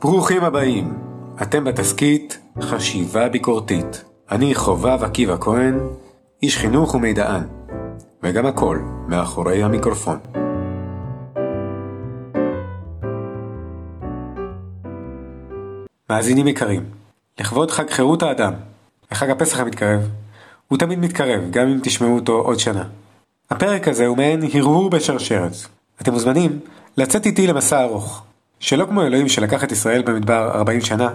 ברוכים הבאים, אתם בתסכית חשיבה ביקורתית. אני חובב עקיבא כהן, איש חינוך ומידען, וגם הכל מאחורי המיקרופון. מאזינים יקרים, לכבוד חג חירות האדם, וחג הפסח המתקרב, הוא תמיד מתקרב, גם אם תשמעו אותו עוד שנה. הפרק הזה הוא מעין הרהור בשרשרת. אתם מוזמנים לצאת איתי למסע ארוך. שלא כמו אלוהים שלקח את ישראל במדבר 40 שנה,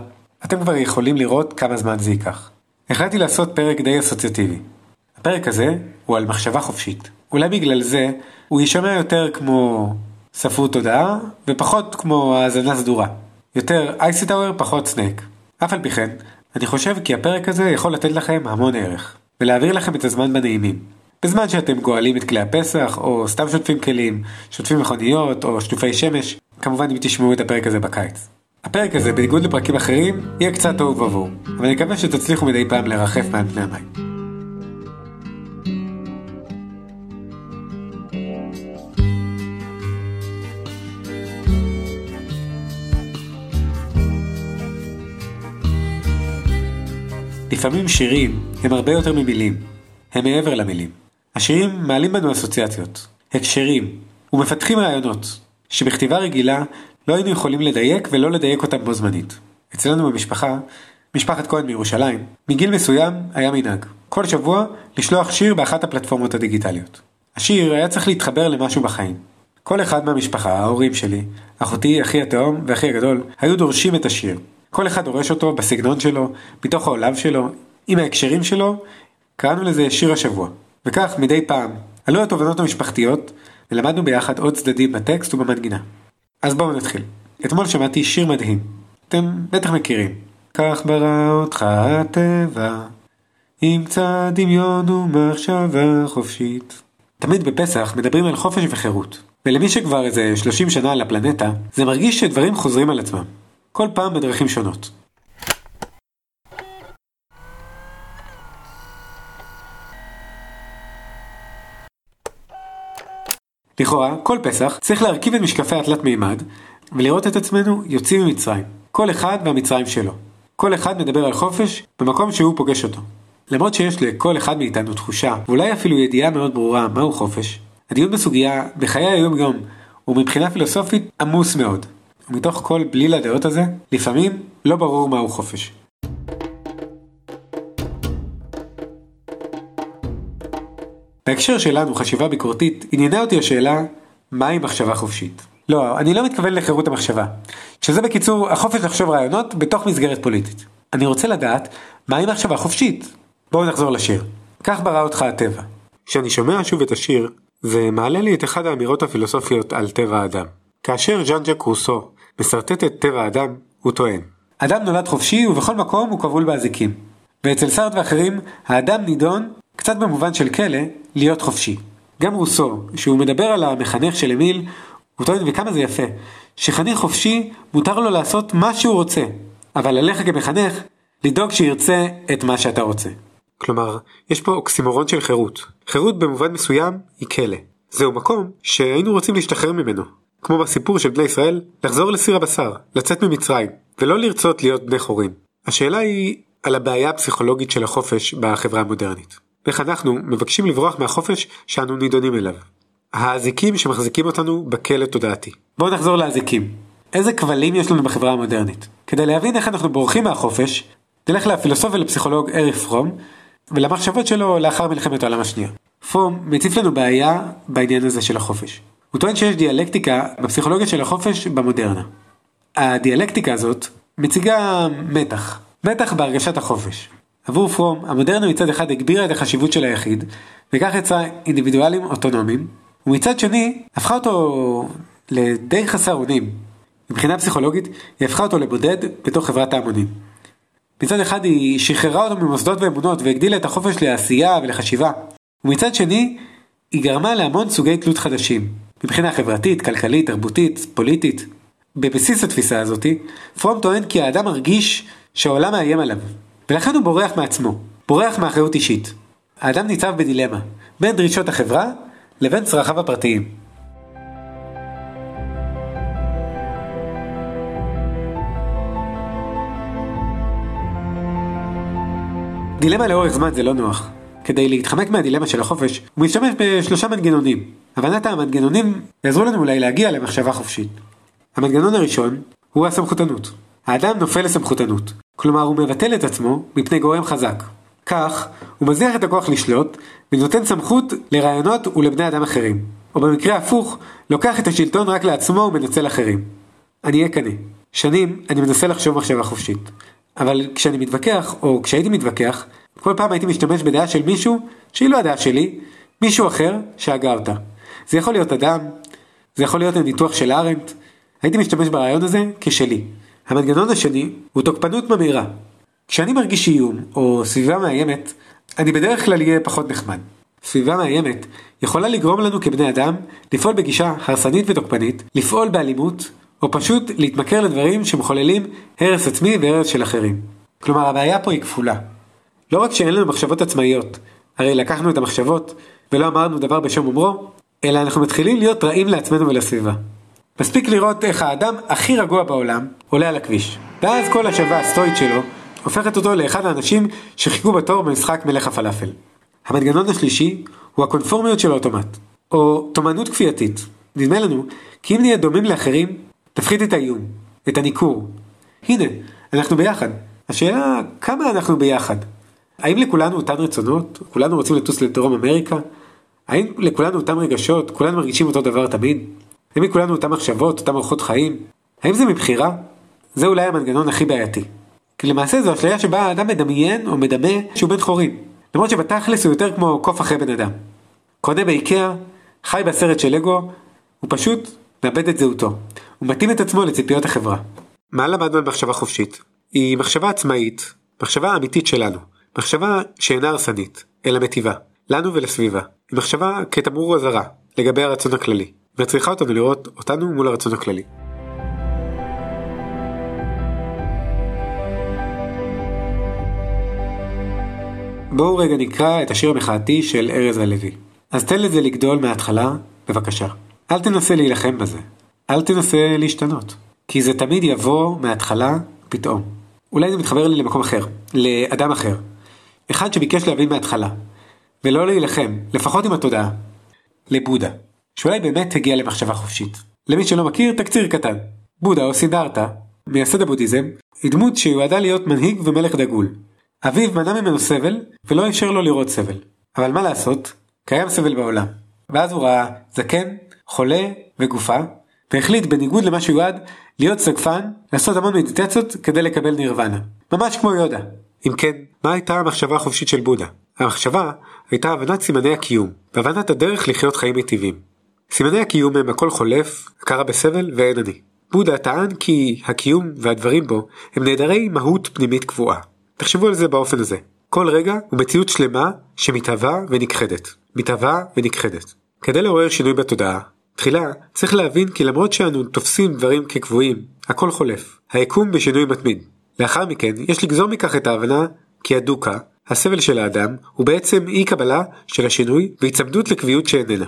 אתם כבר יכולים לראות כמה זמן זה ייקח. החלטתי לעשות פרק די אסוציאטיבי. הפרק הזה הוא על מחשבה חופשית. אולי בגלל זה הוא יישמע יותר כמו ספרות תודעה, ופחות כמו האזנה סדורה. יותר אייסיטאוור, פחות סנייק. אף על פי כן, אני חושב כי הפרק הזה יכול לתת לכם המון ערך, ולהעביר לכם את הזמן בנעימים. בזמן שאתם גואלים את כלי הפסח, או סתם שוטפים כלים, שוטפים מכוניות, או שטופי שמש, כמובן אם תשמעו את הפרק הזה בקיץ. הפרק הזה, בניגוד לפרקים אחרים, יהיה קצת טוב עבור, אבל אני מקווה שתצליחו מדי פעם לרחף מעל פני המים. לפעמים שירים הם הרבה יותר ממילים, הם מעבר למילים. השירים מעלים בנו אסוציאציות, הקשרים, ומפתחים רעיונות, שבכתיבה רגילה לא היינו יכולים לדייק ולא לדייק אותם בו זמנית. אצלנו במשפחה, משפחת כהן מירושלים, מגיל מסוים היה מנהג, כל שבוע לשלוח שיר באחת הפלטפורמות הדיגיטליות. השיר היה צריך להתחבר למשהו בחיים. כל אחד מהמשפחה, ההורים שלי, אחותי, אחי התאום ואחי הגדול, היו דורשים את השיר. כל אחד דורש אותו בסגנון שלו, מתוך העולם שלו, עם ההקשרים שלו, קראנו לזה שיר השבוע. וכך מדי פעם עלו התובנות המשפחתיות ולמדנו ביחד עוד צדדים בטקסט ובמנגינה. אז בואו נתחיל. אתמול שמעתי שיר מדהים. אתם בטח מכירים. כך ברא אותך הטבע, עם קצת דמיון ומחשבה חופשית. תמיד בפסח מדברים על חופש וחירות. ולמי שכבר איזה 30 שנה על הפלנטה, זה מרגיש שדברים חוזרים על עצמם. כל פעם בדרכים שונות. לכאורה, כל פסח צריך להרכיב את משקפי התלת מימד ולראות את עצמנו יוצאים ממצרים. כל אחד והמצרים שלו. כל אחד מדבר על חופש במקום שהוא פוגש אותו. למרות שיש לכל אחד מאיתנו תחושה, ואולי אפילו ידיעה מאוד ברורה מהו חופש, הדיון בסוגיה בחיי היום יום ומבחינה פילוסופית עמוס מאוד. ומתוך כל בליל הדעות הזה, לפעמים לא ברור מהו חופש. בהקשר שלנו, חשיבה ביקורתית, עניינה אותי השאלה, מהי מחשבה חופשית? לא, אני לא מתכוון לחירות המחשבה, שזה בקיצור החופש לחשוב רעיונות בתוך מסגרת פוליטית. אני רוצה לדעת, מהי מחשבה חופשית? בואו נחזור לשיר. כך ברא אותך הטבע. כשאני שומע שוב את השיר, זה מעלה לי את אחת האמירות הפילוסופיות על טבע האדם. כאשר ז'אן ג'ק רוסו משרטט את טבע האדם, הוא טוען. אדם נולד חופשי ובכל מקום הוא כבול באזיקים. ואצל סארט ואחרים, האדם נידון קצת במובן של כלא, להיות חופשי. גם רוסו, שהוא מדבר על המחנך של אמיל, הוא טוען וכמה זה יפה, שחניך חופשי מותר לו לעשות מה שהוא רוצה, אבל עליך כמחנך, לדאוג שירצה את מה שאתה רוצה. כלומר, יש פה אוקסימורון של חירות. חירות במובן מסוים היא כלא. זהו מקום שהיינו רוצים להשתחרר ממנו. כמו בסיפור של בני ישראל, לחזור לסיר הבשר, לצאת ממצרים, ולא לרצות להיות בני חורים. השאלה היא על הבעיה הפסיכולוגית של החופש בחברה המודרנית. ואיך אנחנו מבקשים לברוח מהחופש שאנו נידונים אליו. האזיקים שמחזיקים אותנו בכלא תודעתי. בואו נחזור לאזיקים. איזה כבלים יש לנו בחברה המודרנית? כדי להבין איך אנחנו בורחים מהחופש, נלך לפילוסוף ולפסיכולוג ארי פרום, ולמחשבות שלו לאחר מלחמת העולם השנייה. פרום מציף לנו בעיה בעניין הזה של החופש. הוא טוען שיש דיאלקטיקה בפסיכולוגיה של החופש במודרנה. הדיאלקטיקה הזאת מציגה מתח, מתח בהרגשת החופש. עבור פרום, המודרנה מצד אחד הגבירה את החשיבות של היחיד, וכך יצרה אינדיבידואלים אוטונומיים, ומצד שני, הפכה אותו לדי חסר אונים. מבחינה פסיכולוגית, היא הפכה אותו לבודד בתוך חברת ההמונים. מצד אחד היא שחררה אותו ממוסדות ואמונות והגדילה את החופש לעשייה ולחשיבה, ומצד שני, היא גרמה להמון סוגי תלות חדשים, מבחינה חברתית, כלכלית, תרבותית, פוליטית. בבסיס התפיסה הזאתי, פרום טוען כי האדם מרגיש שהעולם מאיים עליו, ולכן הוא בורח מעצמו, בורח מאחריות אישית. האדם ניצב בדילמה, בין דרישות החברה לבין צרכיו הפרטיים. דילמה לאורך זמן זה לא נוח. כדי להתחמק מהדילמה של החופש, הוא משתמש בשלושה מנגנונים. הבנת המנגנונים יעזרו לנו אולי להגיע למחשבה חופשית. המנגנון הראשון הוא הסמכותנות. האדם נופל לסמכותנות. כלומר הוא מבטל את עצמו מפני גורם חזק. כך, הוא מזניח את הכוח לשלוט, ונותן סמכות לרעיונות ולבני אדם אחרים. או במקרה הפוך, לוקח את השלטון רק לעצמו ומנצל אחרים. אני אהיה כנה. שנים אני מנסה לחשוב מחשבה חופשית. אבל כשאני מתווכח, או כשהייתי מתווכח, כל פעם הייתי משתמש בדעה של מישהו שהיא לא הדעה שלי, מישהו אחר שהגה אותה. זה יכול להיות אדם, זה יכול להיות הניתוח של ארנט, הייתי משתמש ברעיון הזה כשלי. המנגנון השני הוא תוקפנות ממאירה. כשאני מרגיש איום או סביבה מאיימת, אני בדרך כלל אהיה פחות נחמד. סביבה מאיימת יכולה לגרום לנו כבני אדם לפעול בגישה הרסנית ותוקפנית, לפעול באלימות, או פשוט להתמכר לדברים שמחוללים הרס עצמי והרס של אחרים. כלומר הבעיה פה היא כפולה. לא רק שאין לנו מחשבות עצמאיות, הרי לקחנו את המחשבות ולא אמרנו דבר בשם אומרו, אלא אנחנו מתחילים להיות רעים לעצמנו ולסביבה. מספיק לראות איך האדם הכי רגוע בעולם עולה על הכביש, ואז כל השלווה הסטואית שלו הופכת אותו לאחד האנשים שחיכו בתור במשחק מלך הפלאפל. המנגנון השלישי הוא הקונפורמיות של האוטומט, או תומנות כפייתית. נדמה לנו כי אם נהיה דומים לאחרים, תפחית את האיום, את הניכור. הנה, אנחנו ביחד. השאלה, כמה אנחנו ביחד? האם לכולנו אותן רצונות? כולנו רוצים לטוס לדרום אמריקה? האם לכולנו אותם רגשות? כולנו מרגישים אותו דבר תמיד? האם לכולנו אותם מחשבות, אותם אורחות חיים? האם זה מבחירה? זה אולי המנגנון הכי בעייתי. כי למעשה זו אשליה שבה האדם מדמיין או מדמה שהוא בן חורין. למרות שבתכלס הוא יותר כמו קוף אחרי בן אדם. קונה באיקאה, חי בסרט של לגו, הוא פשוט מאבד את זהותו. הוא מתאים את עצמו לציפיות החברה. מה למדנו על מחשבה חופשית? היא מחשבה עצמאית, מחשבה אמיתית שלנו. מחשבה שאינה הרסנית, אלא מטיבה, לנו ולסביבה. היא מחשבה כתמרור אזהרה לגבי הרצון הכללי, וצריכה אותנו לראות אותנו מול הרצון הכללי. בואו רגע נקרא את השיר המחאתי של ארז הלוי. אז תן לזה לגדול מההתחלה, בבקשה. אל תנסה להילחם בזה. אל תנסה להשתנות. כי זה תמיד יבוא מההתחלה, פתאום. אולי זה מתחבר לי למקום אחר, לאדם אחר. אחד שביקש להבין מההתחלה. ולא להילחם, לפחות עם התודעה. לבודה, שאולי באמת הגיע למחשבה חופשית. למי שלא מכיר, תקציר קטן. בודה או סידרתה, מייסד הבודהיזם, היא דמות שיועדה להיות מנהיג ומלך דגול. אביו מנע ממנו סבל, ולא אפשר לו לראות סבל. אבל מה לעשות, קיים סבל בעולם. ואז הוא ראה זקן, חולה וגופה, והחליט בניגוד למה שיועד להיות סגפן, לעשות המון מדיטציות כדי לקבל נירוונה. ממש כמו יודה. אם כן, מה הייתה המחשבה החופשית של בודה? המחשבה הייתה הבנת סימני הקיום, והבנת הדרך לחיות חיים מיטיבים. סימני הקיום הם הכל חולף, הכרה בסבל ואין אני. בודה טען כי הקיום והדברים בו הם נעדרי מהות פנימית קבועה. תחשבו על זה באופן הזה. כל רגע הוא מציאות שלמה שמתהווה ונכחדת. מתהווה ונכחדת. כדי לעורר שינוי בתודעה, תחילה צריך להבין כי למרות שאנו תופסים דברים כקבועים, הכל חולף. היקום בשינוי מתמיד. לאחר מכן יש לגזור מכך את ההבנה כי הדוקה, הסבל של האדם, הוא בעצם אי קבלה של השינוי והיצמדות לקביעות שאיננה.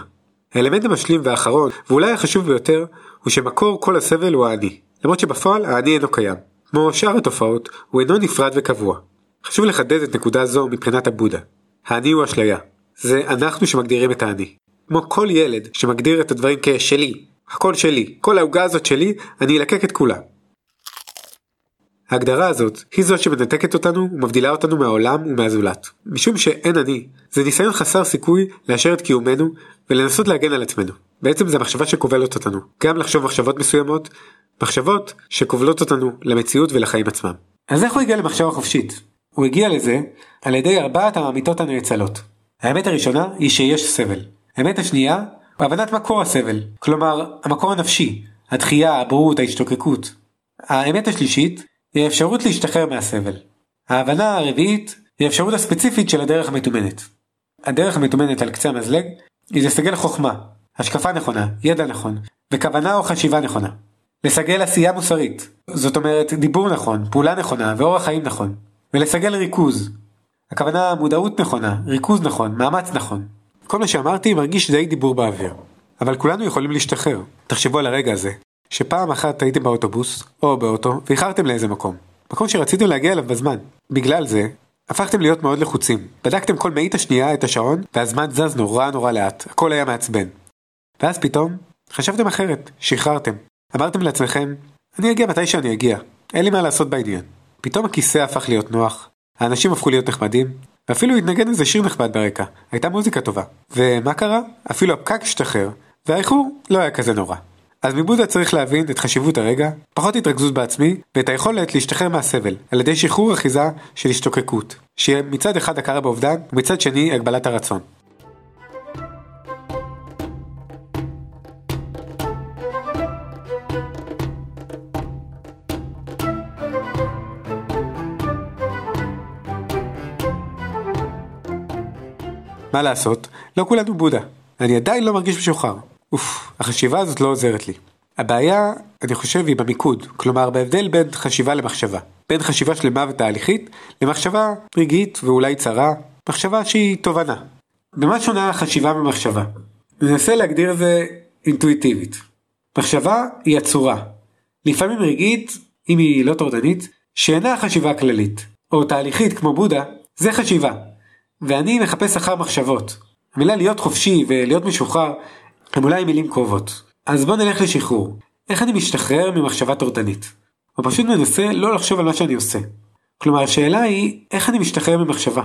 האלמנט המשלים והאחרון, ואולי החשוב ביותר, הוא שמקור כל הסבל הוא האני. למרות שבפועל האני אינו קיים. כמו שאר התופעות, הוא אינו נפרד וקבוע. חשוב לחדד את נקודה זו מבחינת הבודה. האני הוא אשליה. זה אנחנו שמגדירים את האני. כמו כל ילד שמגדיר את הדברים כשלי, הכל שלי, כל העוגה הזאת שלי, אני אלקק את כולה. ההגדרה הזאת היא זו שמנתקת אותנו ומבדילה אותנו מהעולם ומהזולת. משום שאין אני, זה ניסיון חסר סיכוי לאשר את קיומנו ולנסות להגן על עצמנו. בעצם זה מחשבה שכובלת אותנו, גם לחשוב מחשבות מסוימות, מחשבות שכובלות אותנו למציאות ולחיים עצמם. אז איך הוא הגיע למחשבה חופשית? הוא הגיע לזה על ידי ארבעת האמיתות הנאצלות. האמת הראשונה היא שיש סבל. האמת השנייה הבנת מקור הסבל, כלומר המקור הנפשי, הדחייה, הבורות, ההשתוקקות. האמת השלישית היא האפשרות להשתחרר מהסבל. ההבנה הרביעית היא האפשרות הספציפית של הדרך המתומנת. הדרך המתומנת על קצה המזלג היא לסגל חוכמה, השקפה נכונה, ידע נכון, וכוונה או חשיבה נכונה. לסגל עשייה מוסרית, זאת אומרת דיבור נכון, פעולה נכונה ואורח חיים נכון. ולסגל ריכוז. הכוונה מודעות נכונה, ריכוז נכון, מאמץ נכון. כל מה שאמרתי מרגיש די דיבור באוויר. אבל כולנו יכולים להשתחרר. תחשבו על הרגע הזה, שפעם אחת הייתם באוטובוס, או באוטו, ואיחרתם לאיזה מקום. מקום שרציתם להגיע אליו בזמן. בגלל זה, הפכתם להיות מאוד לחוצים. בדקתם כל מאית השנייה את השעון, והזמן זז נורא נורא לאט, הכל היה מעצבן. ואז פתאום, חשבתם אחרת, שחררתם. אמרתם לעצמכם, אני אגיע מתי שאני אגיע, אין לי מה לעשות בעניין. פתאום הכיסא הפך להיות נוח, האנשים הפכו להיות נחמדים, ואפילו התנגן איזה שיר נחמד ברקע, הייתה מוזיקה טובה. ומה קרה? אפילו הפקק השתחרר, והאיחור לא היה כזה נורא. אז מבודה צריך להבין את חשיבות הרגע, פחות התרכזות בעצמי, ואת היכולת להשתחרר מהסבל, על ידי שחרור אחיזה של השתוקקות, שיהיה מצד אחד הכרה באובדן, ומצד שני הגבלת הרצון. מה לעשות? לא כולנו בודה. אני עדיין לא מרגיש משוחרר. אוף, החשיבה הזאת לא עוזרת לי. הבעיה, אני חושב, היא במיקוד, כלומר בהבדל בין חשיבה למחשבה. בין חשיבה שלמה ותהליכית, למחשבה רגעית ואולי צרה, מחשבה שהיא תובנה. במה שונה החשיבה ממחשבה? ננסה להגדיר את זה אינטואיטיבית. מחשבה היא הצורה. לפעמים רגעית, אם היא לא טורדנית, שאינה חשיבה כללית. או תהליכית כמו בודה, זה חשיבה. ואני מחפש אחר מחשבות. המילה להיות חופשי ולהיות משוחרר הם אולי מילים קרובות. אז בוא נלך לשחרור. איך אני משתחרר ממחשבה טורדנית? או פשוט מנסה לא לחשוב על מה שאני עושה. כלומר השאלה היא איך אני משתחרר ממחשבה.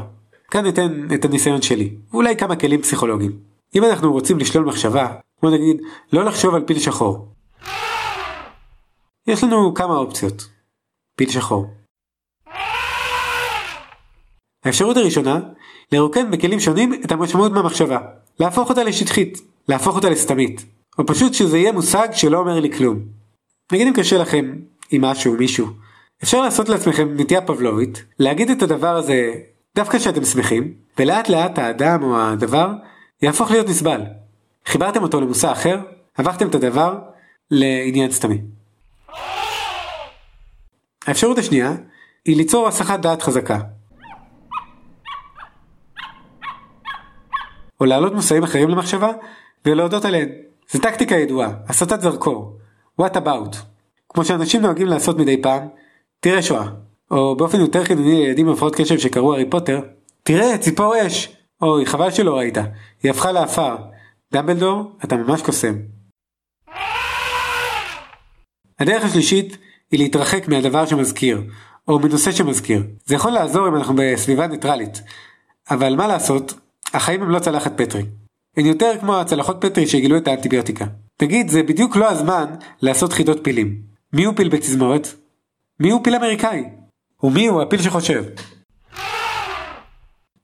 כאן ניתן את הניסיון שלי, ואולי כמה כלים פסיכולוגיים. אם אנחנו רוצים לשלול מחשבה, כמו נגיד לא לחשוב על פיל שחור. יש לנו כמה אופציות. פיל שחור. האפשרות הראשונה, לרוקן בכלים שונים את המשמעות מהמחשבה, להפוך אותה לשטחית, להפוך אותה לסתמית, או פשוט שזה יהיה מושג שלא אומר לי כלום. נגיד אם קשה לכם עם משהו, מישהו, אפשר לעשות לעצמכם נטייה פבלובית, להגיד את הדבר הזה דווקא כשאתם שמחים, ולאט לאט האדם או הדבר יהפוך להיות נסבל. חיברתם אותו למושא אחר, הפכתם את הדבר לעניין סתמי. האפשרות השנייה היא ליצור הסחת דעת חזקה, או להעלות מושאים אחרים למחשבה ולהודות עליהן. זו טקטיקה ידועה, הסטת זרקור. What about? כמו שאנשים נוהגים לעשות מדי פעם, תראה שואה. או באופן יותר חידוני לילדים עם הפרעות קשב שקראו הארי פוטר, תראה ציפור אש. אוי חבל שלא ראית, היא הפכה לעפר. דמבלדור, אתה ממש קוסם. הדרך השלישית היא להתרחק מהדבר שמזכיר, או מנושא שמזכיר. זה יכול לעזור אם אנחנו בסביבה ניטרלית. אבל מה לעשות, החיים הם לא צלחת פטרי. הן יותר כמו הצלחות פטרי שגילו את האנטיביוטיקה. תגיד, זה בדיוק לא הזמן לעשות חידות פילים. מי הוא פיל בתזמורת? מי הוא פיל אמריקאי? ומי הוא הפיל שחושב?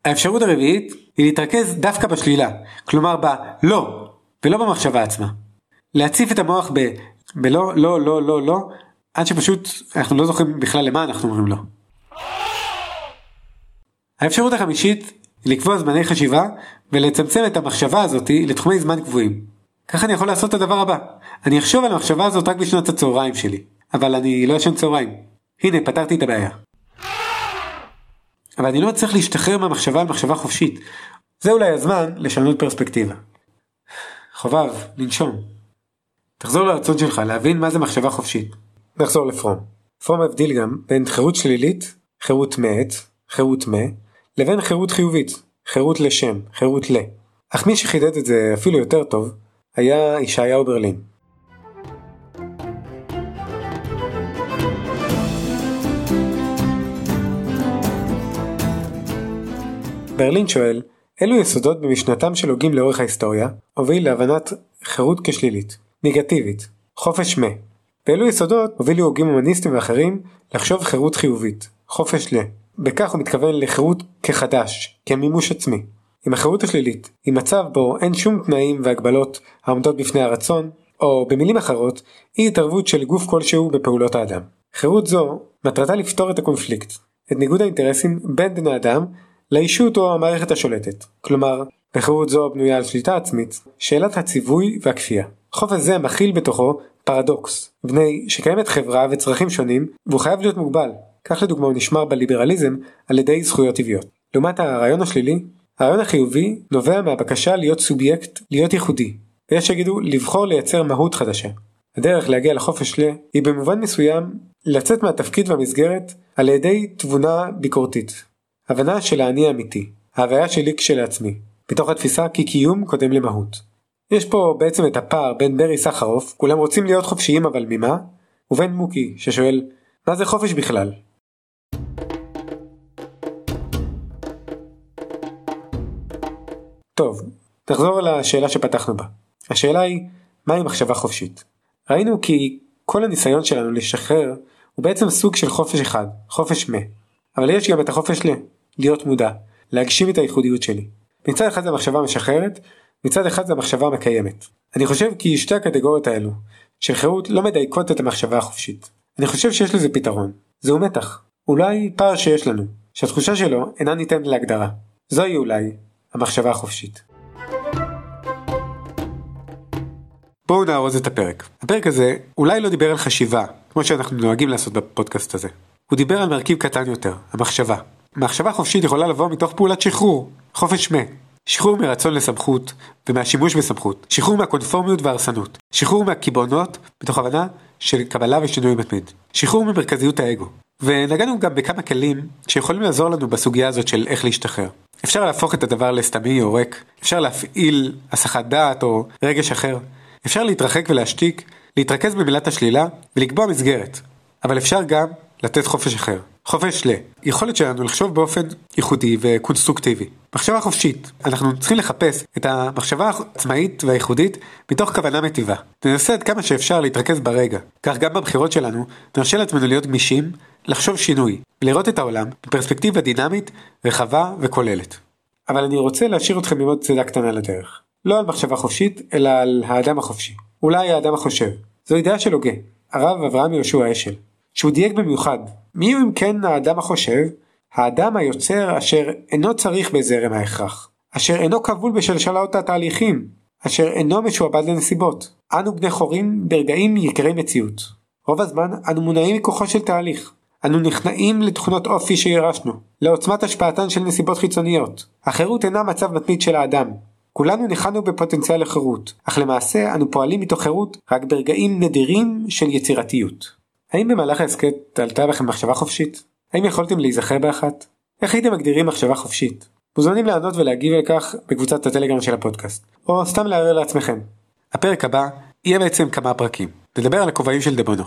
האפשרות הרביעית היא להתרכז דווקא בשלילה, כלומר בלא, ולא במחשבה עצמה. להציף את המוח ב... בלא, לא, לא, לא, לא, עד שפשוט אנחנו לא זוכרים בכלל למה אנחנו אומרים לא. האפשרות החמישית לקבוע זמני חשיבה ולצמצם את המחשבה הזאתי לתחומי זמן קבועים. ככה אני יכול לעשות את הדבר הבא. אני אחשוב על המחשבה הזאת רק בשנות הצהריים שלי, אבל אני לא ישן צהריים. הנה, פתרתי את הבעיה. אבל אני לא צריך להשתחרר מהמחשבה על מחשבה חופשית. זה אולי הזמן לשנות פרספקטיבה. חובב, לנשום. תחזור לרצון שלך להבין מה זה מחשבה חופשית. נחזור לפרום. פרום הבדיל גם בין חירות שלילית, חירות מאת, חירות מה, לבין חירות חיובית, חירות לשם, חירות ל. אך מי שחידד את זה אפילו יותר טוב, היה ישעיהו ברלין. ברלין שואל, אילו יסודות במשנתם של הוגים לאורך ההיסטוריה הוביל להבנת חירות כשלילית, נגטיבית, חופש מה, ואילו יסודות הובילו הוגים הומניסטים ואחרים לחשוב חירות חיובית, חופש ל. בכך הוא מתכוון לחירות כחדש, כמימוש עצמי. עם החירות השלילית, היא מצב בו אין שום תנאים והגבלות העומדות בפני הרצון, או במילים אחרות, אי התערבות של גוף כלשהו בפעולות האדם. חירות זו מטרתה לפתור את הקונפליקט, את ניגוד האינטרסים בין בני אדם לאישות או המערכת השולטת. כלומר, בחירות זו בנויה על שליטה עצמית, שאלת הציווי והכפייה. חופש זה מכיל בתוכו פרדוקס, בני שקיימת חברה וצרכים שונים, והוא חייב להיות מוגבל, כך לדוגמה הוא נשמר בליברליזם על ידי זכויות טבעיות. לעומת הרעיון השלילי, הרעיון החיובי נובע מהבקשה להיות סובייקט, להיות ייחודי, ויש שיגידו לבחור לייצר מהות חדשה. הדרך להגיע לחופש ל היא במובן מסוים לצאת מהתפקיד והמסגרת על ידי תבונה ביקורתית. הבנה של האני האמיתי, ההוויה שלי כשלעצמי, מתוך התפיסה כי קיום קודם למהות. יש פה בעצם את הפער בין ברי סחרוף, כולם רוצים להיות חופשיים אבל ממה? ובין מוקי, ששואל, מה זה חופש בכלל? טוב, נחזור לשאלה שפתחנו בה. השאלה היא, מהי מחשבה חופשית? ראינו כי כל הניסיון שלנו לשחרר הוא בעצם סוג של חופש אחד, חופש מה. אבל יש גם את החופש ל, להיות מודע, להגשים את הייחודיות שלי. מצד אחד זה מחשבה משחררת, מצד אחד זה המחשבה המקיימת. אני חושב כי שתי הקטגוריות האלו, של חירות לא מדייקות את המחשבה החופשית. אני חושב שיש לזה פתרון. זהו מתח. אולי פער שיש לנו, שהתחושה שלו אינה ניתנת להגדרה. זוהי אולי המחשבה החופשית. בואו נארוז את הפרק. הפרק הזה אולי לא דיבר על חשיבה, כמו שאנחנו נוהגים לעשות בפודקאסט הזה. הוא דיבר על מרכיב קטן יותר, המחשבה. מחשבה חופשית יכולה לבוא מתוך פעולת שחרור, חופש מה. שחרור מרצון לסמכות ומהשימוש בסמכות, שחרור מהקונפורמיות והרסנות, שחרור מהקיבעונות מתוך הבנה של קבלה ושינוי מתמיד, שחרור ממרכזיות האגו. ונגענו גם בכמה כלים שיכולים לעזור לנו בסוגיה הזאת של איך להשתחרר. אפשר להפוך את הדבר לסתמי או ריק, אפשר להפעיל הסחת דעת או רגש אחר, אפשר להתרחק ולהשתיק, להתרכז במילת השלילה ולקבוע מסגרת. אבל אפשר גם לתת חופש אחר. חופש ל. יכולת שלנו לחשוב באופן ייחודי וקונסטרוקטיבי. מחשבה חופשית. אנחנו צריכים לחפש את המחשבה העצמאית והייחודית מתוך כוונה מטיבה. ננסה עד כמה שאפשר להתרכז ברגע. כך גם בבחירות שלנו נרשה לעצמנו להיות גמישים, לחשוב שינוי, ולראות את העולם בפרספקטיבה דינמית, רחבה וכוללת. אבל אני רוצה להשאיר אתכם עם עוד צידה קטנה לדרך. לא על מחשבה חופשית, אלא על האדם החופשי. אולי האדם החושב. זו ידיעה של הוגה, הרב אברהם יהושע אשל, שהוא דייק במיוחד. מי הוא אם כן האדם החושב? האדם היוצר אשר אינו צריך בזרם ההכרח, אשר אינו כבול בשלשלות התהליכים, אשר אינו משועבד לנסיבות. אנו בני חורים ברגעים יקרי מציאות. רוב הזמן אנו מונעים מכוחו של תהליך. אנו נכנעים לתכונות אופי שירשנו, לעוצמת השפעתן של נסיבות חיצוניות. החירות אינה מצב מתמיד של האדם, כולנו ניחנו בפוטנציאל לחירות, אך למעשה אנו פועלים מתוך חירות רק ברגעים נדירים של יצירתיות. האם במהלך ההסכת עלתה לכם מחשבה חופשית? האם יכולתם להיזכר באחת? איך הייתם מגדירים מחשבה חופשית? מוזמנים לענות ולהגיב על כך בקבוצת הטלגרם של הפודקאסט, או סתם לערער לעצמכם. הפרק הבא יהיה בעצם כמה פרקים. נדבר על הכובעים של דבונו.